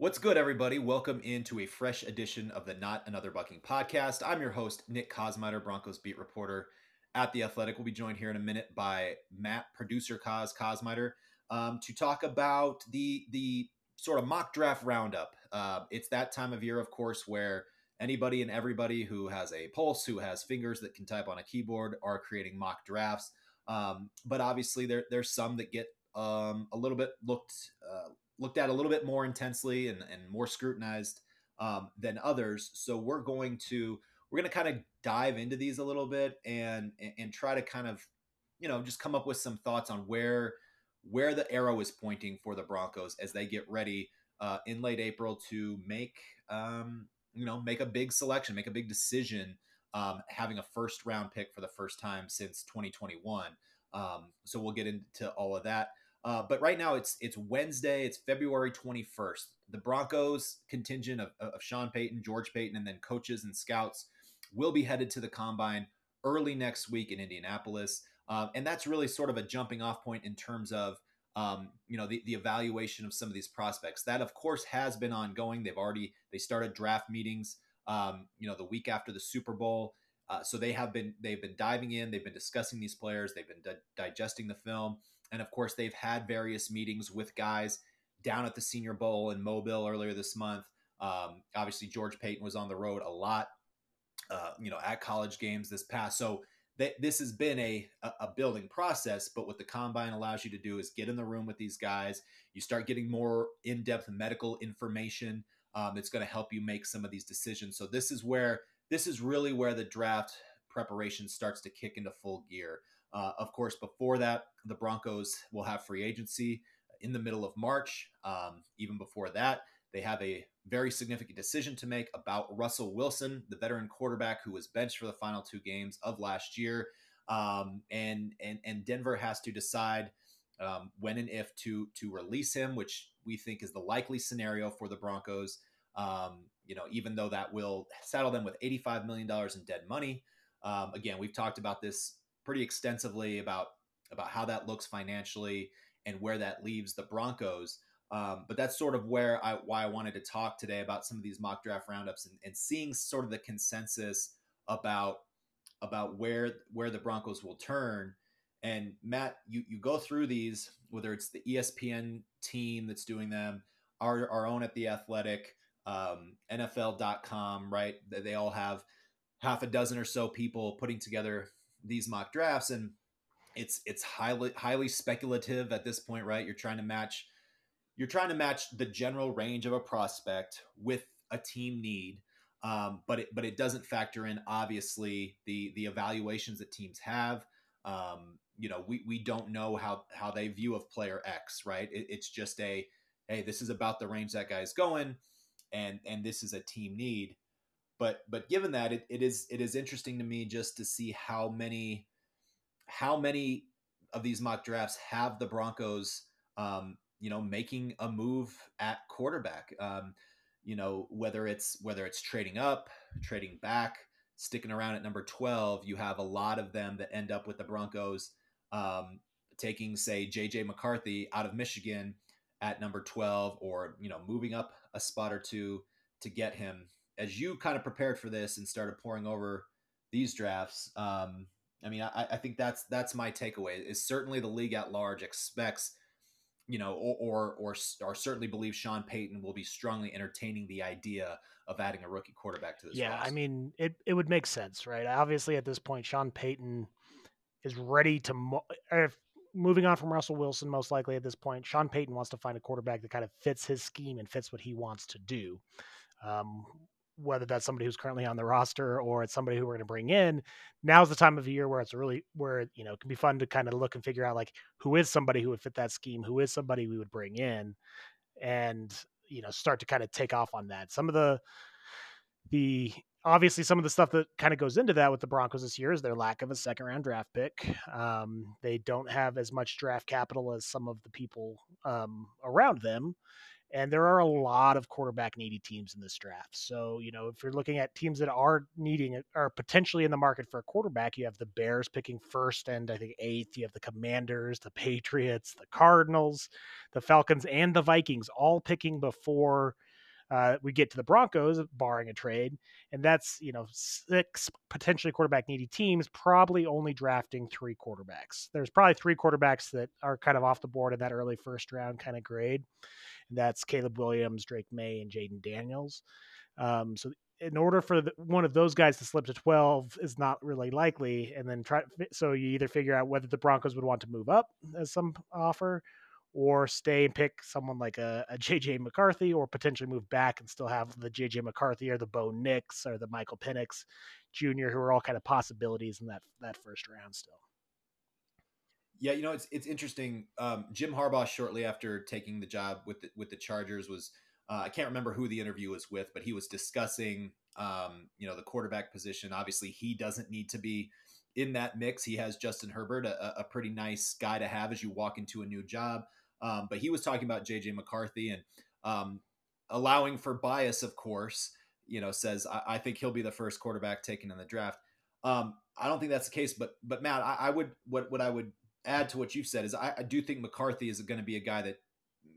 What's good, everybody? Welcome into a fresh edition of the Not Another Bucking podcast. I'm your host, Nick Kosmider, Broncos beat reporter at The Athletic. We'll be joined here in a minute by Matt, producer Kos Kosmider, um, to talk about the the sort of mock draft roundup. Uh, it's that time of year, of course, where anybody and everybody who has a pulse, who has fingers that can type on a keyboard, are creating mock drafts. Um, but obviously, there there's some that get um, a little bit looked uh, looked at a little bit more intensely and, and more scrutinized um, than others. So we're going to we're going to kind of dive into these a little bit and, and try to kind of you know just come up with some thoughts on where where the arrow is pointing for the Broncos as they get ready uh, in late April to make um, you know make a big selection, make a big decision, um, having a first round pick for the first time since 2021. Um, so we'll get into all of that. Uh, but right now it's it's Wednesday. It's February 21st. The Broncos contingent of, of Sean Payton, George Paton, and then coaches and scouts will be headed to the combine early next week in Indianapolis, uh, and that's really sort of a jumping off point in terms of um, you know the, the evaluation of some of these prospects. That of course has been ongoing. They've already they started draft meetings. Um, you know the week after the Super Bowl. Uh, so they have been they've been diving in. They've been discussing these players. They've been di- digesting the film. And of course, they've had various meetings with guys down at the Senior Bowl in Mobile earlier this month. Um, obviously, George Paton was on the road a lot, uh, you know, at college games this past. So th- this has been a, a building process. But what the combine allows you to do is get in the room with these guys. You start getting more in depth medical information. Um, it's going to help you make some of these decisions. So this is where this is really where the draft preparation starts to kick into full gear. Uh, of course, before that, the Broncos will have free agency in the middle of March. Um, even before that, they have a very significant decision to make about Russell Wilson, the veteran quarterback who was benched for the final two games of last year. Um, and and and Denver has to decide um, when and if to to release him, which we think is the likely scenario for the Broncos. Um, you know, even though that will saddle them with eighty-five million dollars in dead money. Um, again, we've talked about this pretty extensively about about how that looks financially and where that leaves the Broncos. Um, but that's sort of where I why I wanted to talk today about some of these mock draft roundups and, and seeing sort of the consensus about about where where the Broncos will turn. And Matt, you you go through these, whether it's the ESPN team that's doing them, our our own at the Athletic, um, NFL.com, right? They all have half a dozen or so people putting together these mock drafts and it's it's highly highly speculative at this point right? You're trying to match you're trying to match the general range of a prospect with a team need um, but it but it doesn't factor in obviously the the evaluations that teams have. Um, you know we we don't know how how they view of player x right? It, it's just a hey this is about the range that guy's going and and this is a team need but but given that it, it is it is interesting to me just to see how many how many of these mock drafts have the Broncos um, you know making a move at quarterback. Um, you know whether it's whether it's trading up trading back sticking around at number 12 you have a lot of them that end up with the Broncos um, taking say JJ McCarthy out of Michigan at number 12 or you know moving up a spot or two to get him as you kind of prepared for this and started pouring over these drafts, um, I mean, I, I, think that's that's my takeaway. Is certainly the league at large expects, you know, or, or or or certainly believes Sean Payton will be strongly entertaining the idea of adding a rookie quarterback to this. Yeah, roster. I mean, it it would make sense, right? Obviously, at this point, Sean Payton is ready to. Mo- if moving on from Russell Wilson, most likely at this point, Sean Payton wants to find a quarterback that kind of fits his scheme and fits what he wants to do. Um, whether that's somebody who's currently on the roster or it's somebody who we're going to bring in now's the time of year where it's really where you know it can be fun to kind of look and figure out like who is somebody who would fit that scheme who is somebody we would bring in and you know start to kind of take off on that some of the the obviously some of the stuff that kind of goes into that with the Broncos this year is their lack of a second round draft pick. Um, they don't have as much draft capital as some of the people um, around them. And there are a lot of quarterback needy teams in this draft. So, you know, if you're looking at teams that are needing are potentially in the market for a quarterback, you have the Bears picking first and I think eighth. You have the Commanders, the Patriots, the Cardinals, the Falcons, and the Vikings all picking before Uh, we get to the Broncos, barring a trade, and that's you know six potentially quarterback needy teams, probably only drafting three quarterbacks. There's probably three quarterbacks that are kind of off the board in that early first round kind of grade. And that's Caleb Williams, Drake Maye, and Jayden Daniels. Um, so in order for the, one of those guys to slip to 12 is not really likely and then try so you either figure out whether the broncos would want to move up as some offer or stay and pick someone like a, a jj mccarthy or potentially move back and still have the jj mccarthy or the bo nix or the michael Penix jr who are all kind of possibilities in that that first round still yeah, you know it's it's interesting. Um, Jim Harbaugh, shortly after taking the job with the, with the Chargers, was uh, I can't remember who the interview was with, but he was discussing, um, you know, the quarterback position. Obviously, he doesn't need to be in that mix. He has Justin Herbert, a, a pretty nice guy to have as you walk into a new job. Um, but he was talking about JJ McCarthy and um, allowing for bias, of course. You know, says I, I, think he'll be the first quarterback taken in the draft. Um, I don't think that's the case, but but Matt, I, I, would what what I would add to what you've said is I, I do think McCarthy is going to be a guy that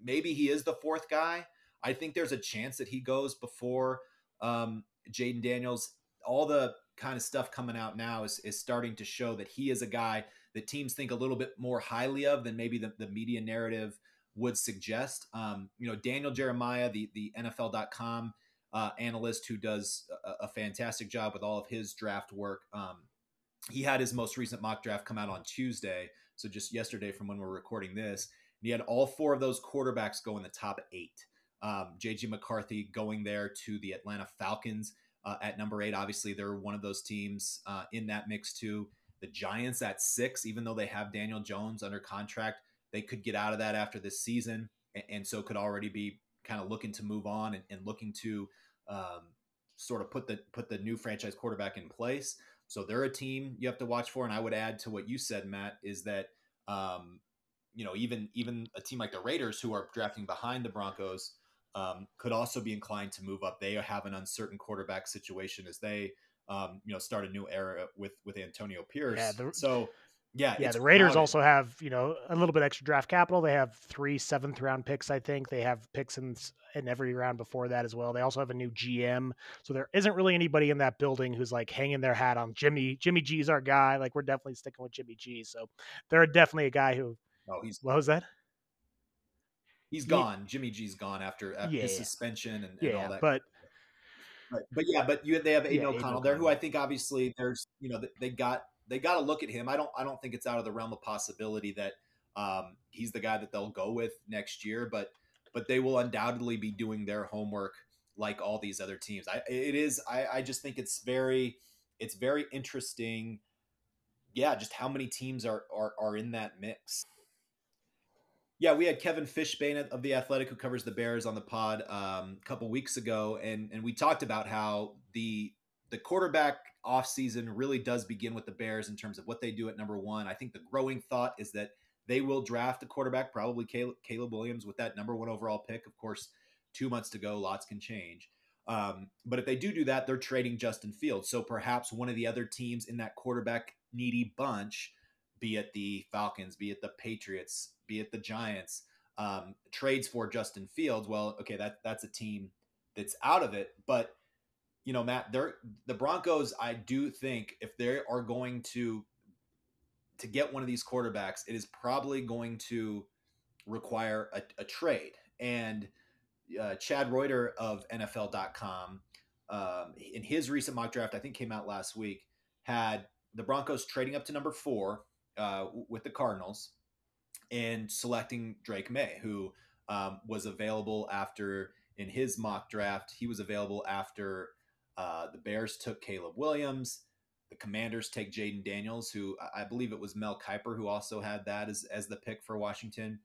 maybe he is the fourth guy I think there's a chance that he goes before um, Jayden Daniels. All the kind of stuff coming out now is, is starting to show that he is a guy that teams think a little bit more highly of than maybe the, the media narrative would suggest. Um, you know, Daniel Jeremiah, the, the NFL.com uh, analyst who does a, a, fantastic job with all of his draft work. Um, he had his most recent mock draft come out on Tuesday. So just yesterday from when we're recording this. And he had all four of those quarterbacks go in the top eight. Um, McCarthy going there to the Atlanta Falcons uh, at number eight. Obviously, they're one of those teams uh, in that mix too. The Giants at six, even though they have Daniel Jones under contract, they could get out of that after this season, and, and so could already be kind of looking to move on and, and looking to um, sort of put the put the new franchise quarterback in place. So they're a team you have to watch for. And I would add to what you said, Matt, is that um, you know even even a team like the Raiders who are drafting behind the Broncos um, could also be inclined to move up. They have an uncertain quarterback situation as they, um, you know, start a new era with with Antonio Pierce. Yeah, the, so yeah, yeah. The Raiders crowded. also have you know a little bit extra draft capital. They have three seventh round picks, I think. They have picks in in every round before that as well. They also have a new GM, so there isn't really anybody in that building who's like hanging their hat on Jimmy. Jimmy G's our guy. Like we're definitely sticking with Jimmy G. So they're definitely a guy who. Oh, he's what was that? he's gone. Yeah. Jimmy G's gone after, after yeah. his suspension and, and yeah, all that. But but, but yeah, but you they have Aidan yeah, O'Connell there, who I think obviously there's you know they got they got to look at him. I don't I don't think it's out of the realm of possibility that um, he's the guy that they'll go with next year, but but they will undoubtedly be doing their homework like all these other teams. I it is I, I just think it's very it's very interesting. Yeah, just how many teams are are, are in that mix. Yeah, we had Kevin Fishbain of the Athletic who covers the Bears on the pod um, a couple weeks ago, and and we talked about how the the quarterback offseason really does begin with the Bears in terms of what they do at number one. I think the growing thought is that they will draft a quarterback, probably Caleb, Williams with that number one overall pick. Of course, two months to go, lots can change. Um, but if they do do that, they're trading Justin Fields. So perhaps one of the other teams in that quarterback needy bunch, be it the Falcons, be it the Patriots, be it the Giants, um, trades for Justin Fields. Well, okay, that that's a team that's out of it. But you know, Matt, they're the Broncos. I do think if they are going to to get one of these quarterbacks, it is probably going to require a, a trade. And uh, Chad Reuter of NFL.com, um, in his recent mock draft, I think came out last week, had the Broncos trading up to number four uh, with the Cardinals and selecting Drake Maye, who um, was available after in his mock draft. He was available after uh, the Bears took Caleb Williams. The Commanders take Jayden Daniels, who I believe it was Mel Kiper who also had that as, as the pick for Washington.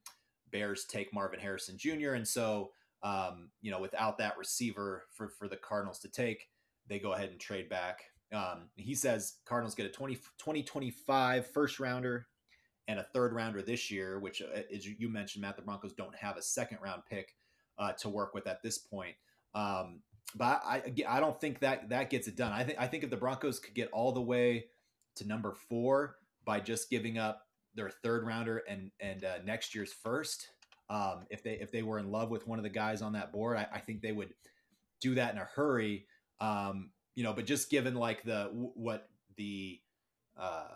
Bears take Marvin Harrison Jr. And so, um, you know, without that receiver for, for the Cardinals to take, they go ahead and trade back. Um, he says Cardinals get a 20, 2025 first rounder and a third rounder this year, which, uh, as you mentioned, Matt, the Broncos don't have a second round pick uh, to work with at this point. Um, but I, I don't think that that gets it done. I think I think if the Broncos could get all the way to number four by just giving up their third rounder and and uh, next year's first, um, if they if they were in love with one of the guys on that board, I, I think they would do that in a hurry. Um, you know, but just given like the what the uh,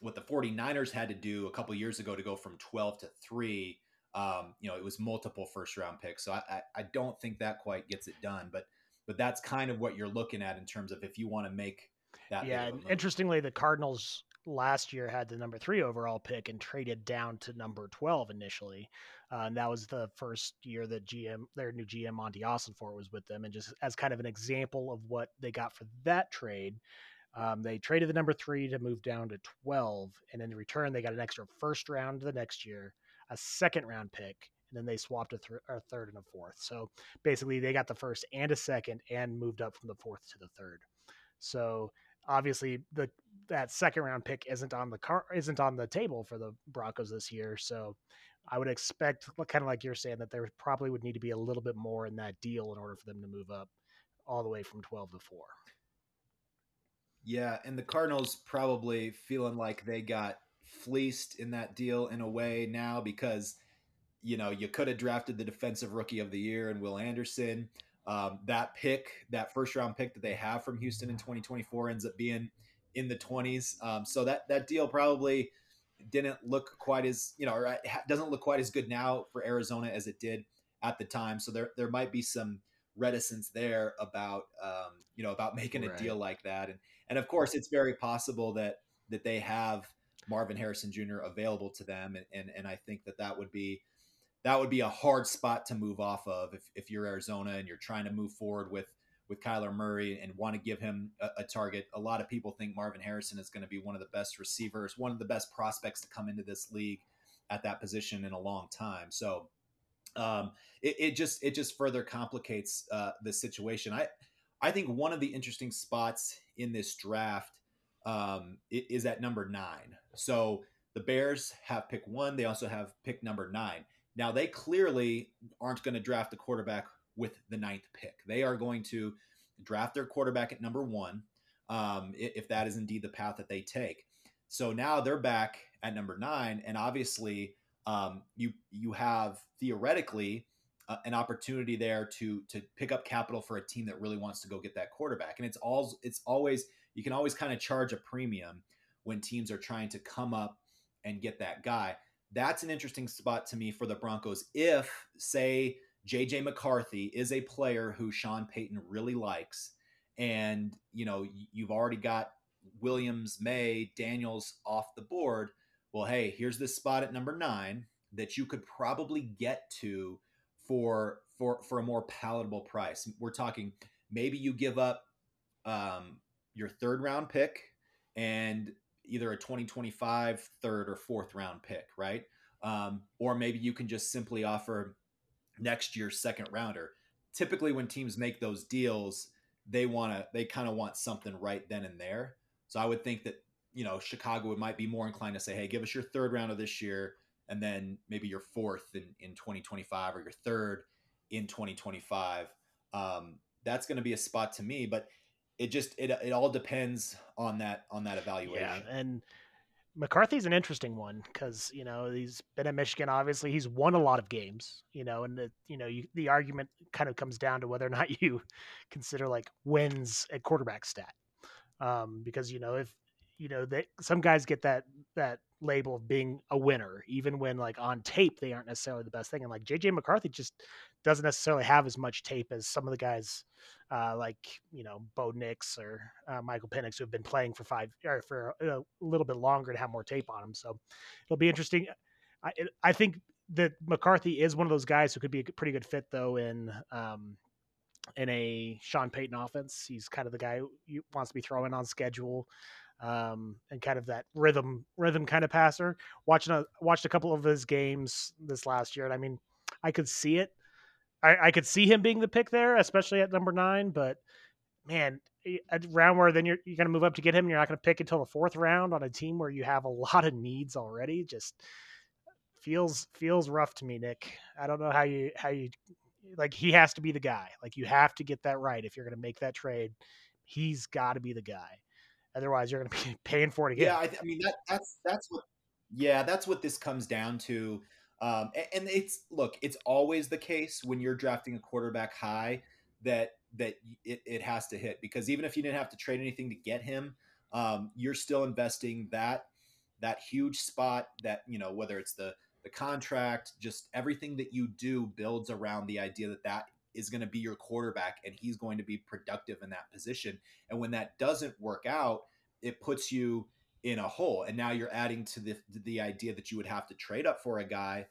what the 49ers had to do a couple years ago to go from 12 to 3 um, you know it was multiple first round picks. So I, I, I don't think that quite gets it done but but that's kind of what you're looking at in terms of if you want to make that yeah interestingly the cardinals last year had the number three overall pick and traded down to number 12 initially uh, and that was the first year that gm their new gm monti ossenfort was with them and just as kind of an example of what they got for that trade um, they traded the number three to move down to 12. And in return, they got an extra first round the next year, a second round pick, and then they swapped a, th- a third and a fourth. So basically, they got the first and a second and moved up from the fourth to the third. So obviously, the that second round pick isn't on the car isn't on the table for the Broncos this year. So I would expect, kind of like you're saying, that there probably would need to be a little bit more in that deal in order for them to move up all the way from 12 to 4. Yeah, and the Cardinals probably feeling like they got fleeced in that deal in a way now because you know you could have drafted the defensive rookie of the year and Will Anderson. Um, that pick, that first round pick that they have from Houston in 2024, ends up being in the 20s. Um, so that that deal probably didn't look quite as you know, or doesn't look quite as good now for Arizona as it did at the time. So there there might be some reticence there about um, you know about making right. a deal like that and and of course it's very possible that that they have Marvin Harrison Jr. available to them and and, and I think that that would be that would be a hard spot to move off of if, if you're Arizona and you're trying to move forward with with Kyler Murray and want to give him a, a target. A lot of people think Marvin Harrison is going to be one of the best receivers, one of the best prospects to come into this league at that position in a long time. So um, it, it, just it just further complicates uh, the situation. I I think one of the interesting spots in this draft um, is at number nine. So the Bears have pick one. They also have pick number nine. Now they clearly aren't going to draft a quarterback with the ninth pick. They are going to draft their quarterback at number one, um, if that is indeed the path that they take. So now they're back at number nine, and obviously um, you you have theoretically uh, an opportunity there to to pick up capital for a team that really wants to go get that quarterback. And it's all it's always you can always kind of charge a premium when teams are trying to come up and get that guy. That's an interesting spot to me for the Broncos. If say JJ McCarthy is a player who Sean Payton really likes, and you know you've already got Williams, Maye, Daniels off the board well, hey, here's this spot at number nine that you could probably get to for for for a more palatable price. We're talking maybe you give up um, your third round pick and either a 2025 third or fourth round pick, right? Um, or maybe you can just simply offer next year's second rounder. Typically, when teams make those deals, they want to they kind of want something right then and there. So I would think that you know, Chicago might be more inclined to say, hey, give us your third round of this year and then maybe your fourth in, in 2025 or your third in 2025. Um, that's going to be a spot to me, but it just, it, it all depends on that, on that evaluation. Yeah. And McCarthy's an interesting one because, you know, he's been at Michigan, obviously he's won a lot of games, you know, and the, you know, you, the argument kind of comes down to whether or not you consider like wins a quarterback stat. Um, because, you know, if, you know that some guys get that that label of being a winner even when like on tape they aren't necessarily the best thing and like jj mccarthy just doesn't necessarily have as much tape as some of the guys uh, like you know bo nix or uh, michael Penix who have been playing for five or for a, little bit longer to have more tape on them so it'll be interesting i i think that mccarthy is one of those guys who could be a pretty good fit though in um, in a Sean Payton offense. He's kind of the guy who wants to be throwing on schedule um, and kind of that rhythm rhythm kind of passer. Watching a watched a couple of his games this last year, and I mean, I could see it. I, I could see him being the pick there, especially at number nine. But man, a round where then you're you're going to move up to get him, you're not going to pick until the fourth round on a team where you have a lot of needs already. Just feels feels rough to me, Nick. I don't know how you how you like he has to be the guy. Like you have to get that right if you're going to make that trade. He's got to be the guy. Otherwise, you're going to be paying for it again. Yeah, I, I, mean that that's that's what. Yeah, that's what this comes down to. Um, and, it's look, it's always the case when you're drafting a quarterback high that that it, it has to hit because even if you didn't have to trade anything to get him, um, you're still investing that that huge spot that you know whether it's the the contract, just everything that you do builds around the idea that that is going to be your quarterback and he's going to be productive in that position. And when that doesn't work out, it puts you in a hole. And now you're adding to the the idea that you would have to trade up for a guy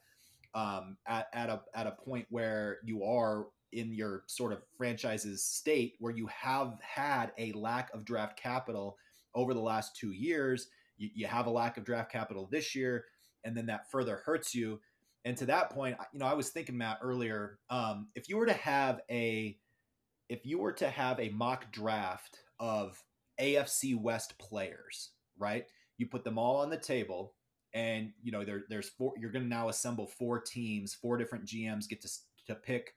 um, at at a at a point where you are in your sort of franchise's state where you have had a lack of draft capital over the last two years. You, you have a lack of draft capital this year, and then that further hurts you. And to that point, you know, I was thinking, Matt, earlier, um, if you were to have a if you were to have a mock draft of AFC West players, right? You put them all on the table, and you know there, there's four. You're going to now assemble four teams. Four different GMs get to to pick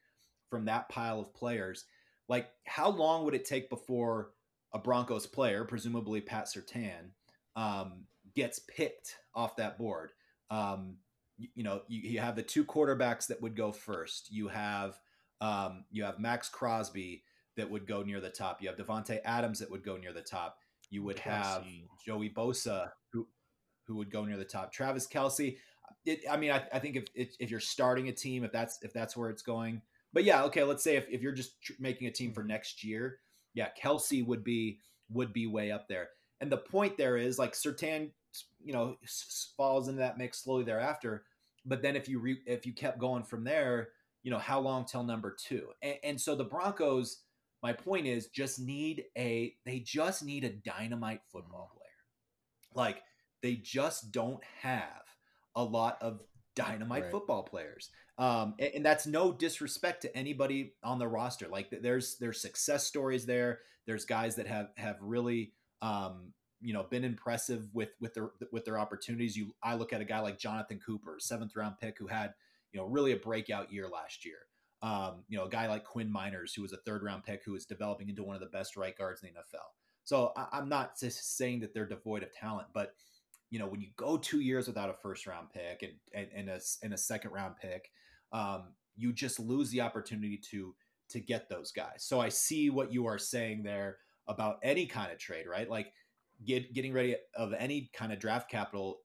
from that pile of players. Like, how long would it take before a Broncos player, presumably Pat Surtain, um, gets picked off that board? Um, you, you, know, you, you, have the two quarterbacks that would go first. You have um, you have Maxx Crosby that would go near the top. You have Davante Adams that would go near the top. You would have Joey Bosa who who would go near the top. Travis Kelce. It, I mean, I, I think if, if, if you're starting a team, if that's if that's where it's going, but yeah, okay. Let's say if, if you're just making a team for next year, yeah, Kelsey would be would be way up there. And the point there is like Surtain, you know, falls into that mix slowly thereafter. But then if you re, if you kept going from there, you know, how long till number two? And, and so the Broncos, my point is, just need a they just need a dynamite football player. Like they just don't have a lot of dynamite right. football players. Um, and, and, that's no disrespect to anybody on the roster. Like there's there's success stories there. There's guys that have have really um, you know been impressive with with their with their opportunities. You I look at a guy like Jonathan Cooper, seventh round pick, who had you know really a breakout year last year. Um, you know, a guy like Quinn Meinerz, who was a third round pick, who is developing into one of the best right guards in the NFL. So I, am not just saying that they're devoid of talent, but you know, when you go two years without a first round pick and and, and a and a second round pick, um, you just lose the opportunity to to get those guys. So I see what you are saying there about any kind of trade, right? Like get, getting ready of any kind of draft capital,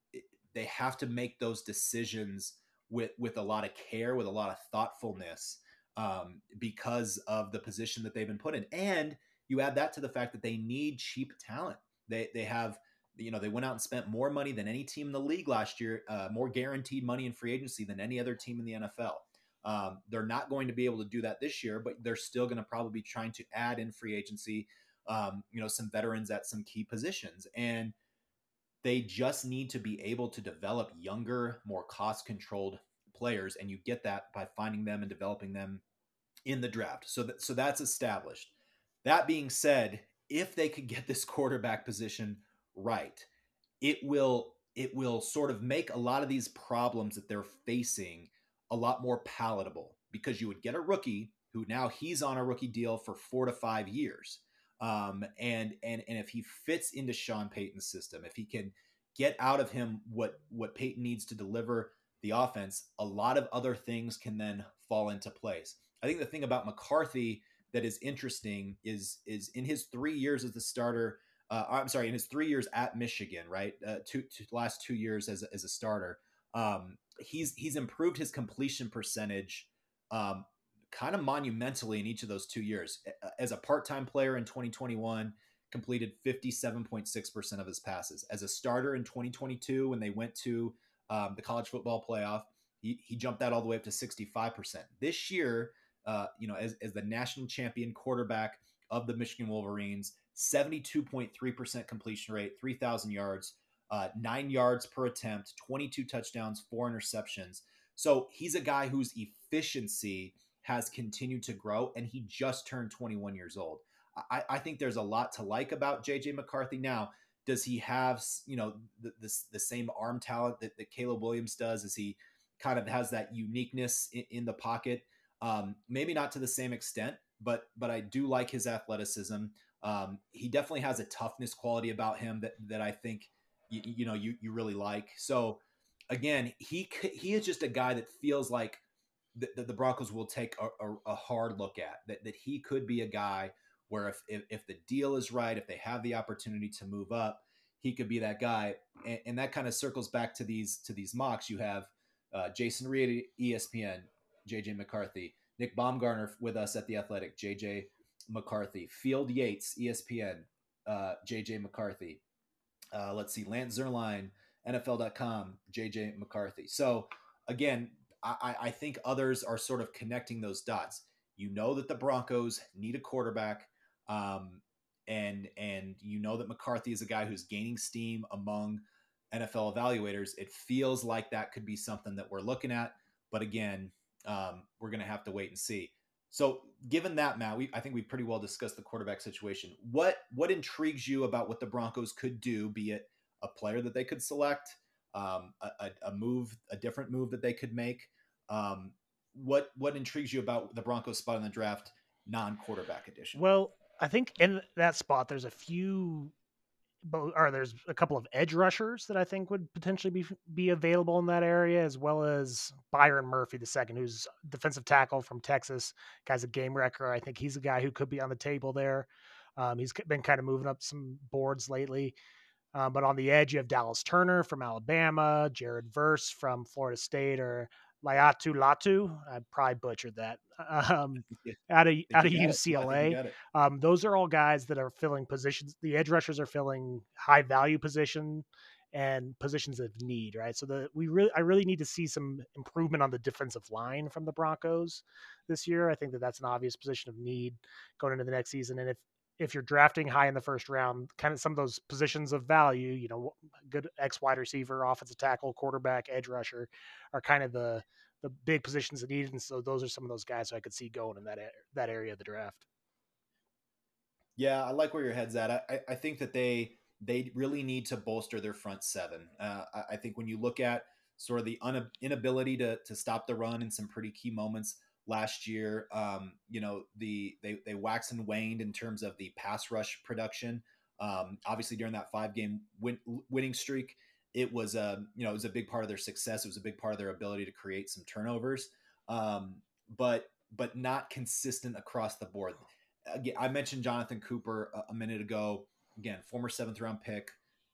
they have to make those decisions with with a lot of care, with a lot of thoughtfulness, um, because of the position that they've been put in. And you add that to the fact that they need cheap talent. They they have you know they went out and spent more money than any team in the league last year, uh, more guaranteed money in free agency than any other team in the NFL. Um, they're not going to be able to do that this year, but they're still going to probably be trying to add in free agency, um, you know, some veterans at some key positions, and they just need to be able to develop younger, more cost-controlled players, and you get that by finding them and developing them in the draft. So that so that's established. That being said, if they could get this quarterback position right, it will it will sort of make a lot of these problems that they're facing a lot more palatable because you would get a rookie who now he's on a rookie deal for four to five years. Um, and and and if he fits into Sean Payton's system, if he can get out of him what what Payton needs to deliver the offense, a lot of other things can then fall into place. I think the thing about McCarthy that is interesting is is in his three years as the starter, uh, I'm sorry, in his three years at Michigan, right? Uh, two, two last two years as a, as a starter, um, he's he's improved his completion percentage, um, kind of monumentally in each of those two years. As a part time player in 2021, completed 57.6 percent of his passes. As a starter in 2022, when they went to um, the college football playoff, he, he jumped that all the way up to 65 percent. This year, uh, you know, as, as the national champion quarterback of the Michigan Wolverines 72.3% completion rate, 3,000 yards, uh, nine yards per attempt, 22 touchdowns, four interceptions. So he's a guy whose efficiency has continued to grow, and he just turned 21 years old. I, I think there's a lot to like about JJ McCarthy. Now, does he have you know the, the, the same arm talent that, that Caleb Williams does? Is he kind of has that uniqueness in, in the pocket? Um, maybe not to the same extent, but but I do like his athleticism. Um, he definitely has a toughness quality about him that that I think you, you know you you really like. So again, he he is just a guy that feels like that the Broncos will take a, a, a, hard look at. That that he could be a guy where if, if, if the deal is right, if they have the opportunity to move up, he could be that guy. And, and that kind of circles back to these to these mocks. You have uh, Jason Reed, ESPN, JJ McCarthy, Nick Baumgardner with us at the Athletic, JJ McCarthy, Field Yates, ESPN, uh, JJ McCarthy. Uh, let's see, Lance Zierlein, NFL.com, JJ McCarthy. So again, I, I think others are sort of connecting those dots. You know that the Broncos need a quarterback, um, and and you know that McCarthy is a guy who's gaining steam among NFL evaluators. It feels like that could be something that we're looking at, but again, um, we're going to have to wait and see. So, given that, Matt, we I think we pretty well discussed the quarterback situation. What what intrigues you about what the Broncos could do? Be it a player that they could select, um, a, a, move, a different move that they could make. Um, what what intrigues you about the Broncos spot in the draft, non quarterback edition? Well, I think in that spot, there's a few or there's a couple of edge rushers that I think would potentially be be available in that area, as well as Byron Murphy the second, who's defensive tackle from Texas, guy's a game wrecker. I think he's a guy who could be on the table there. Um, he's been kind of moving up some boards lately. Um, but on the edge, you have Dallas Turner from Alabama, Jared Verse from Florida State, or Laiatu Latu. I probably butchered that. Um, out of out of UCLA. Um, those are all guys that are filling positions. The edge rushers are filling high value position and positions of need, right? So the we really I really need to see some improvement on the defensive line from the Broncos this year. I think that that's an obvious position of need going into the next season. And if if you're drafting high in the first round, kind of some of those positions of value, you know, good X wide receiver, offensive tackle, quarterback, edge rusher, are kind of the the big positions that needed. And so those are some of those guys I could see going in that that area of the draft. Yeah, I like where your head's at. I, I think that they they really need to bolster their front seven. Uh, I, I think when you look at sort of the un- inability to to stop the run in some pretty key moments last year. Um, you know, the they they waxed and waned in terms of the pass rush production. Um, obviously, during that five game win, winning streak, it was a you know it was a big part of their success. It was a big part of their ability to create some turnovers, um, but but not consistent across the board. Again, I mentioned Jonathan Cooper a, a minute ago. Again, former seventh round pick,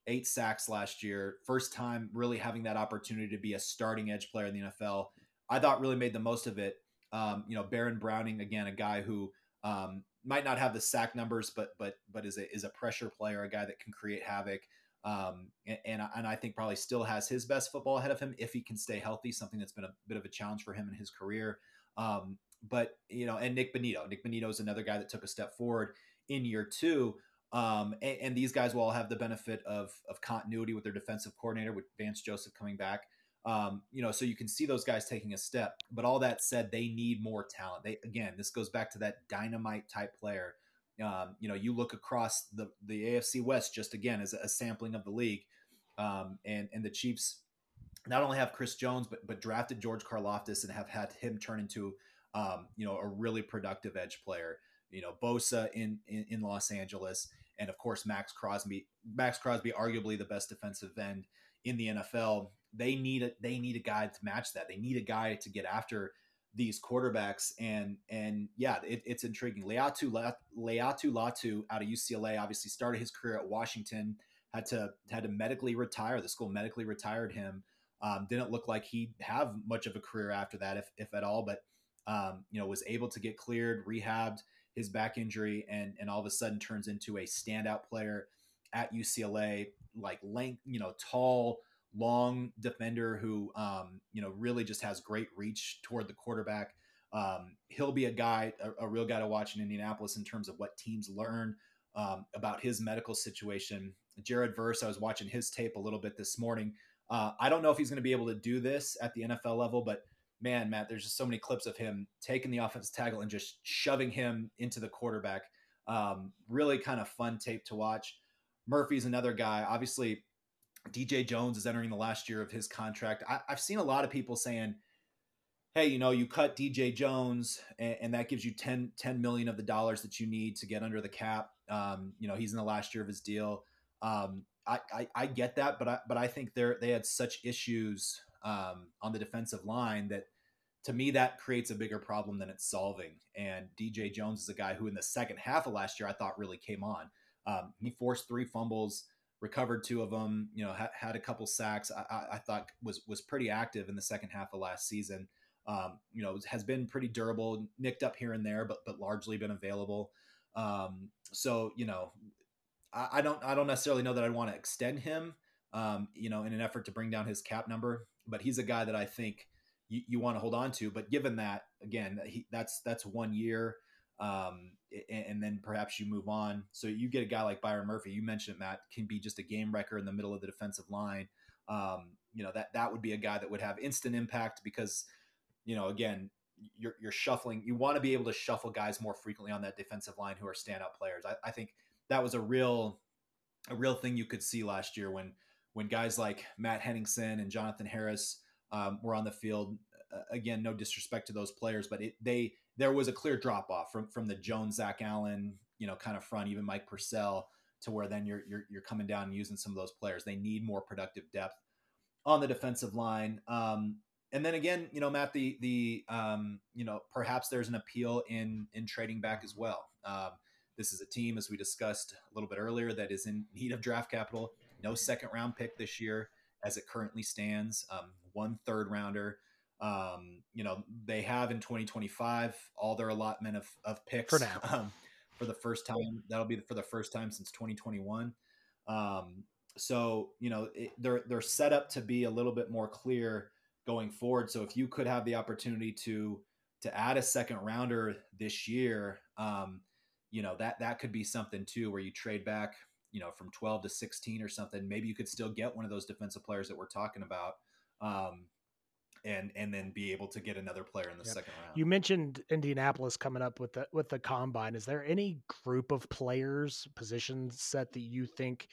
eight sacks last year. First time really having that opportunity to be a starting edge player in the NFL. I thought really made the most of it um, you know, Baron Browning again, a guy who um, might not have the sack numbers, but but but is a is a pressure player, a guy that can create havoc. Um, and, and, I think probably still has his best football ahead of him if he can stay healthy. Something that's been a bit of a challenge for him in his career. Um, but you know, and Nick Bonitto, Nick Bonitto is another guy that took a step forward in year two. Um, and, and, these guys will all have the benefit of of continuity with their defensive coordinator, with Vance Joseph coming back. Um, you know, so you can see those guys taking a step. But all that said, they need more talent. They again, this goes back to that dynamite type player. Um, you know, you look across the the AFC West just again as a, sampling of the league, um, and and the Chiefs not only have Chris Jones, but but drafted George Karlaftis and have had him turn into um, you know a really productive edge player. You know, Bosa in, in in Los Angeles, and of course Maxx Crosby. Maxx Crosby, arguably the best defensive end in the NFL they need a they need a guy to match that. They need a guy to get after these quarterbacks and and yeah, it, it's intriguing. Laiatu Laiatu Latu out of UCLA obviously started his career at Washington. Had to had to medically retire. The school medically retired him. Um, didn't look like he'd have much of a career after that, if if at all. But um, you know, was able to get cleared, rehabbed his back injury, and and all of a sudden turns into a standout player at UCLA. Like length, you know, tall, long defender who um, you know really just has great reach toward the quarterback. Um, he'll be a guy, a, a, real guy to watch in Indianapolis in terms of what teams learn um, about his medical situation. Jared Verse, I was watching his tape a little bit this morning. Uh, I don't know if he's going to be able to do this at the NFL level, but man, Matt, there's just so many clips of him taking the offensive tackle and just shoving him into the quarterback. Um, really kind of fun tape to watch. Murphy's another guy. Obviously, DJ Jones is entering the last year of his contract. I, have seen a lot of people saying, hey, you know, you cut DJ Jones and, and, that gives you 10, 10 million of the dollars that you need to get under the cap. Um, you know, he's in the last year of his deal. Um, I, I, I, get that, but I, but I think they're, they had such issues um, on the defensive line that to me, that creates a bigger problem than it's solving. And DJ Jones is a guy who, in the second half of last year, I thought really came on. Um, he forced three fumbles, recovered two of them. You know, ha- had a couple sacks. I-, I-, I, thought was was pretty active in the second half of last season. Um, you know, has been pretty durable, nicked up here and there, but but largely been available. Um, so you know, I, I, don't I don't necessarily know that I'd want to extend him. Um, you know, in an effort to bring down his cap number, but he's a guy that I think you, you want to hold on to. But given that, again, he, that's that's one year, um, and, then perhaps you move on. So you get a guy like Byron Murphy. You mentioned it, Matt can be just a game wrecker in the middle of the defensive line. Um, you know that that would be a guy that would have instant impact because you know again you're, you're shuffling. You want to be able to shuffle guys more frequently on that defensive line who are standout players. I, I think that was a real a real thing you could see last year when when guys like Matt Henningsen and Jonathan Harris um, were on the field. Uh, again, no disrespect to those players, but it, they there was a clear drop off from from the Jones, Zach Allen, you know, kind of front, even Mike Purcell, to where then you're you're, you're coming down and using some of those players. They need more productive depth on the defensive line. Um, and then again, you know, Matt, the the um, you know perhaps there's an appeal in in trading back as well. Um, this is a team, as we discussed a little bit earlier, that is in need of draft capital. No second round pick this year, as it currently stands. Um, one third rounder. Um, you know, they have in 2025 all their allotment of, of picks for now. Um, for the first time, that'll be for the first time since 2021. Um, so you know it, they're they're set up to be a little bit more clear going forward. So if you could have the opportunity to to add a second rounder this year, um, you know that that could be something too where you trade back you know from 12 to 16 or something maybe you could still get one of those defensive players that we're talking about um, and and then be able to get another player in the yep. second round. You mentioned Indianapolis coming up with the with the combine. Is there any group of players, position set that you think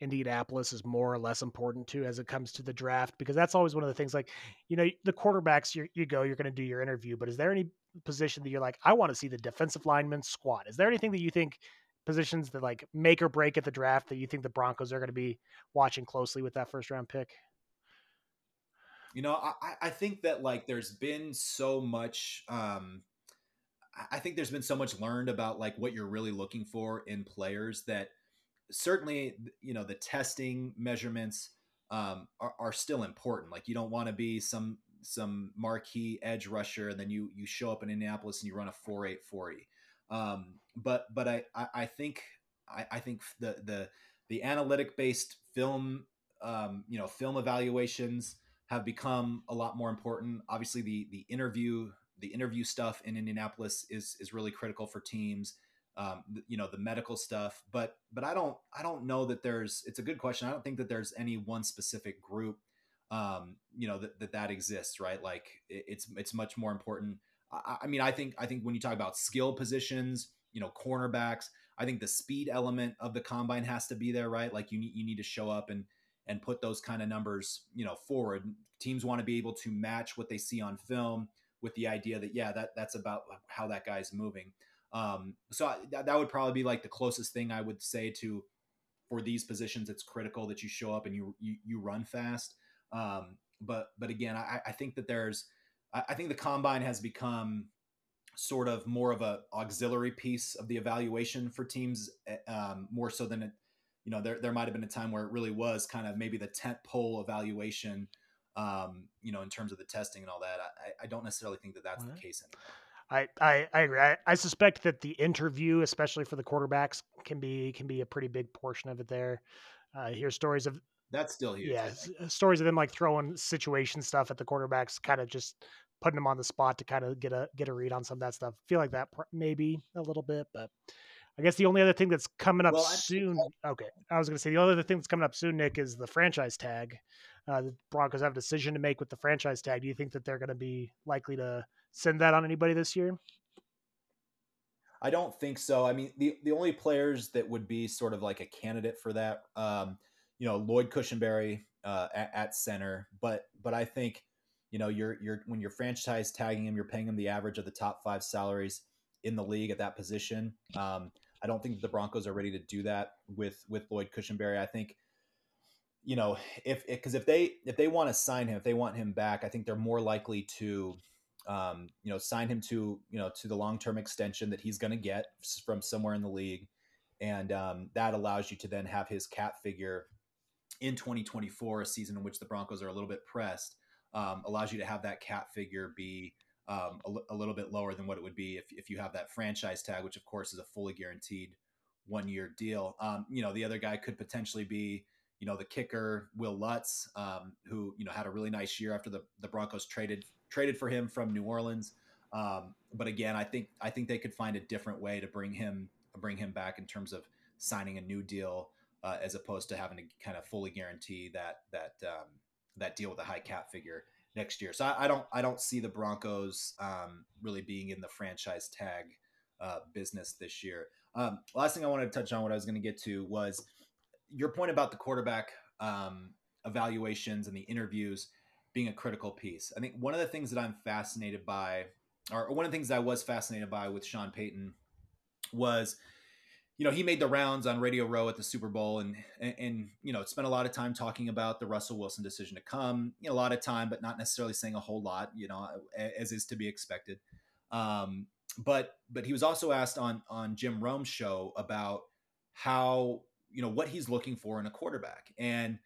Indianapolis is more or less important to as it comes to the draft? Because that's always one of the things. Like, you know, the quarterbacks, you you go, you're going to do your interview, but is there any position that you're like, I want to see the defensive lineman squad? Is there anything that you think positions that like make or break at the draft that you think the Broncos are going to be watching closely with that first round pick? You know, I, I think that like there's been so much um I think there's been so much learned about like what you're really looking for in players that certainly you know the testing measurements um, are, are still important. Like you don't want to be some some marquee edge rusher and then you you show up in Indianapolis and you run a four eight forty. Um, but but I I, I think I, I think the the the analytic based film um, you know film evaluations have become a lot more important. Obviously, the the interview the interview stuff in Indianapolis is is really critical for teams. Um, you know the medical stuff, but but I don't I don't know that there's. It's a good question. I don't think that there's any one specific group. Um, you know that, that that exists, right? Like it, it's it's much more important. I, I mean, I think I think when you talk about skill positions, you know, cornerbacks, I think the speed element of the combine has to be there, right? Like you need you need to show up and and put those kind of numbers, you know, forward. Teams want to be able to match what they see on film with the idea that yeah, that that's about how that guy's moving. Um, so I, that, would probably be like the closest thing I would say to for these positions. It's critical that you show up and you you, you run fast. Um, but but again, I, I think that there's I, I think the combine has become sort of more of a auxiliary piece of the evaluation for teams eh, um, more so than it you know, there, there might have been a time where it really was kind of maybe the tent pole evaluation, um, you know, in terms of the testing and all that. I, I don't necessarily think that that's the case anymore. I, I, I agree. I, I, suspect that the interview, especially for the quarterbacks, can be can be a pretty big portion of it. There, uh, hear stories of that's still huge. Yeah, stories of them like throwing situation stuff at the quarterbacks, kind of just putting them on the spot to kind of get a get a read on some of that stuff. feel like that maybe a little bit, but I guess the only other thing that's coming up well, soon. Okay, I was going to say the only other thing that's coming up soon, Nick, is the franchise tag. Uh, the Broncos have a decision to make with the franchise tag. Do you think that they're going to be likely to send that on anybody this year? I don't think so. I mean, the the only players that would be sort of like a candidate for that, um, you know, Lloyd Cushenberry uh, at, at, center, but but I think, you know, you're you're when you're franchise tagging him, you're paying him the average of the top five salaries in the league at that position. Um, I don't think the Broncos are ready to do that with with Lloyd Cushenberry. I think you know if because if, if, they if they want to sign him, if they want him back, I think they're more likely to um, you know, sign him to you know to the long term extension that he's going to get from somewhere in the league, and um, that allows you to then have his cap figure in 2024, a season in which the Broncos are a little bit pressed, um, allows you to have that cap figure be um, a, little bit lower than what it would be if, if you have that franchise tag, which of course is a fully guaranteed one year deal. Um, you know, the other guy could potentially be, you know, the kicker Wil Lutz, um, who you know had a really nice year after the the Broncos traded traded for him from New Orleans. Um, but again, I think I think they could find a different way to bring him bring him back in terms of signing a new deal uh, as opposed to having to kind of fully guarantee that that um, that deal with a high cap figure next year. So I, I don't I don't see the Broncos um, really being in the franchise tag uh, business this year. Um, last thing I wanted to touch on, what I was going to get to was your point about the quarterback um, evaluations and the interviews being a critical piece. I think one of the things that I'm fascinated by, or one of the things I was fascinated by with Sean Payton, was you know he made the rounds on Radio Row at the Super Bowl and, and, and you know spent a lot of time talking about the Russell Wilson decision to come. You know, a lot of time, but not necessarily saying a whole lot. You know, as is to be expected. Um, but but he was also asked on on Jim Rome's show about how you know what he's looking for in a quarterback, and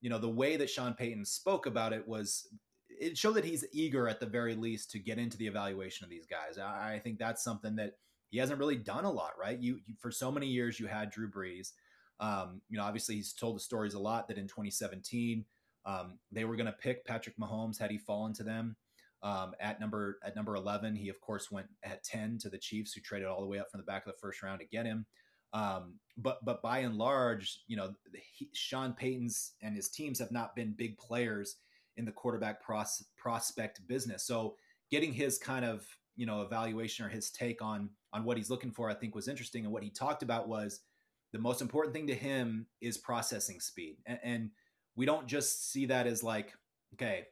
you know the way that Sean Payton spoke about it was it showed that he's eager at the very least to get into the evaluation of these guys. I, I think that's something that he hasn't really done a lot, right? You, you for so many years you had Drew Brees. Um, you know, obviously he's told the stories a lot that in 2017 um, they were going to pick Patrick Mahomes had he fallen to them um, at number at number 11. He of course went at 10 to the Chiefs, who traded all the way up from the back of the first round to get him. Um, but but by and large, you know, he, Sean Payton's and his teams have not been big players in the quarterback pros, prospect business. So getting his kind of you know evaluation or his take on on what he's looking for, I think was interesting. And what he talked about was the most important thing to him is processing speed. And, and we don't just see that as like, okay,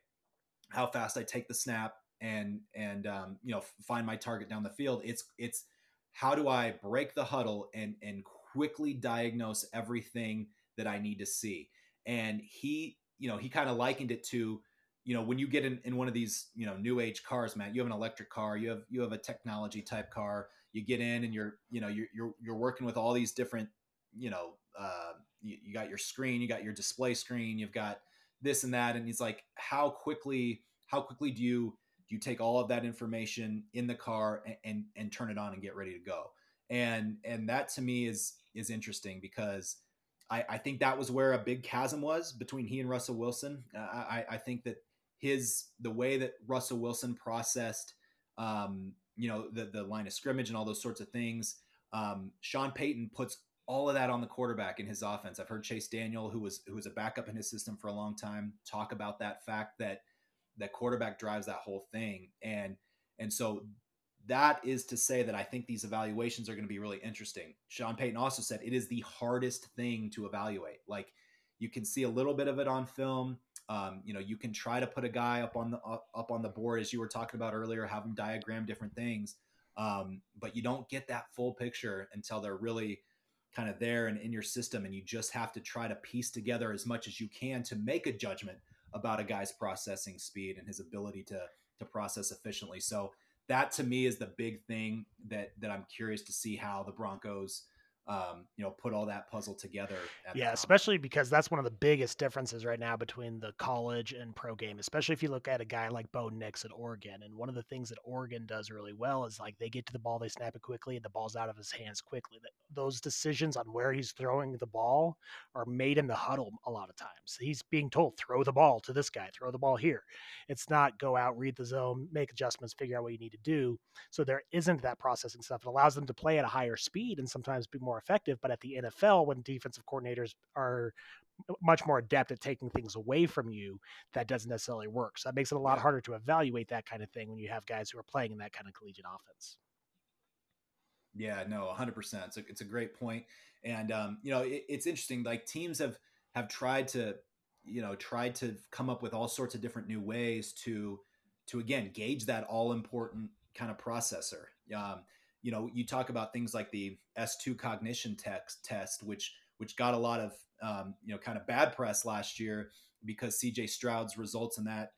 how fast I take the snap and and um, you know find my target down the field. It's it's how do I break the huddle and and quickly diagnose everything that I need to see. And he, you know, he kind of likened it to you know when you get in, in one of these you know new age cars matt you have an electric car you have you have a technology type car you get in and you're you know you're you're, you're working with all these different you know uh, you, you got your screen you got your display screen you've got this and that and he's like how quickly how quickly do you do you take all of that information in the car and, and, and turn it on and get ready to go and and that to me is is interesting because I, I think that was where a big chasm was between he and Russell Wilson. Uh, I, I think that his the way that Russell Wilson processed, um, you know, the the line of scrimmage and all those sorts of things. Um, Sean Payton puts all of that on the quarterback in his offense. I've heard Chase Daniel, who was who was a backup in his system for a long time, talk about that fact that that quarterback drives that whole thing, and and so that is to say that I think these evaluations are going to be really interesting. Sean Payton also said it is the hardest thing to evaluate. Like you can see a little bit of it on film. Um, you know, you can try to put a guy up on the up on the board as you were talking about earlier, have them diagram different things, um, but you don't get that full picture until they're really kind of there and in your system, and you just have to try to piece together as much as you can to make a judgment about a guy's processing speed and his ability to to process efficiently. So that to me is the big thing that that I'm curious to see how the Broncos um, you know, put all that puzzle together. yeah, especially because that's one of the biggest differences right now between the college and pro game, especially if you look at a guy like Bo Nix at Oregon. And one of the things that Oregon does really well is like they get to the ball, they snap it quickly, and the ball's out of his hands quickly. Those decisions on where he's throwing the ball are made in the huddle a lot of times. He's being told, throw the ball to this guy, throw the ball here. It's not go out, read the zone, make adjustments, figure out what you need to do. So there isn't that processing stuff. It allows them to play at a higher speed and sometimes be more more effective. But at the NFL, when defensive coordinators are much more adept at taking things away from you, that doesn't necessarily work. So that makes it a lot yeah. harder to evaluate that kind of thing when you have guys who are playing in that kind of collegiate offense. Yeah, no, 100%. It's a, it's a great point. And, um, you know, it, it's interesting. Like teams have, have tried to, you know, tried to come up with all sorts of different new ways to, to again, gauge that all important kind of processor. Um, you know, you talk about things like the S2 cognition text test, which which got a lot of um, you know kind of bad press last year because CJ Stroud's results in that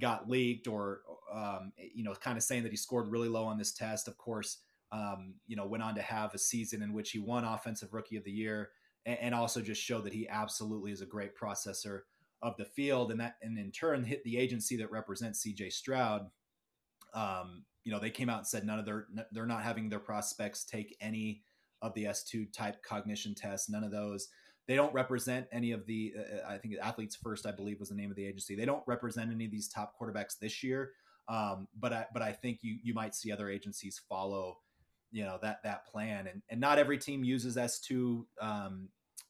got leaked or um, you know kind of saying that he scored really low on this test. Of course, um, you know went on to have a season in which he won Offensive Rookie of the Year and, and also just showed that he absolutely is a great processor of the field, and that and in turn hit the agency that represents C.J. Stroud. Um, you know they came out and said none of their they're not having their prospects take any of the S2 type cognition tests, none of those. They don't represent any of the, uh, I think Athletes First, I believe was the name of the agency. They don't represent any of these top quarterbacks this year. Um, but I, but I think you, you might see other agencies follow, you know, that, that plan and, and not every team uses S2, um,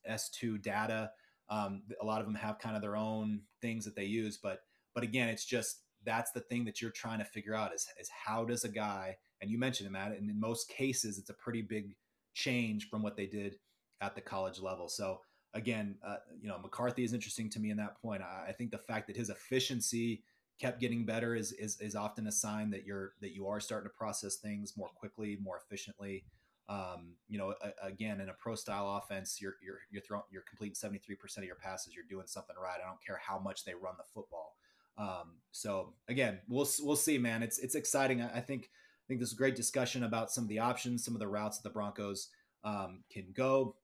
S2 data. Um, a lot of them have kind of their own things that they use, but, but again, it's just, that's the thing that you're trying to figure out is, is how does a guy, and you mentioned him at it, and in most cases, it's a pretty big change from what they did at the college level. So again, uh, you know, McCarthy is interesting to me in that point. I, I, think the fact that his efficiency kept getting better is, is, is often a sign that you're that you are starting to process things more quickly, more efficiently. Um, you know, a, again, in a pro style offense, you're you're you're throwing you're completing 73 percent of your passes. You're doing something right. I don't care how much they run the football. Um, so again, we'll we'll see, man. It's it's exciting. I, I think I think this is a great discussion about some of the options, some of the routes that the Broncos um, can go.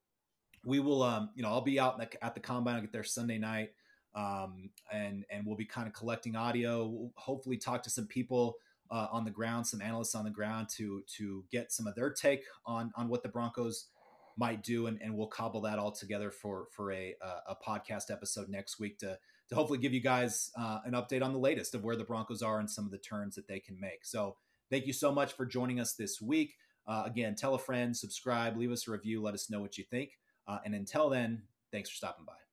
We will, um, you know, I'll be out at the combine. I'll get there Sunday night, um, and and we'll be kind of collecting audio. We'll hopefully talk to some people uh, on the ground, some analysts on the ground to to get some of their take on on what the Broncos might do, and, and we'll cobble that all together for for a a podcast episode next week to to hopefully give you guys uh, an update on the latest of where the Broncos are and some of the turns that they can make. So Thank you so much for joining us this week. Uh, again, tell a friend, subscribe, leave us a review, let us know what you think. Uh, and until then, thanks for stopping by.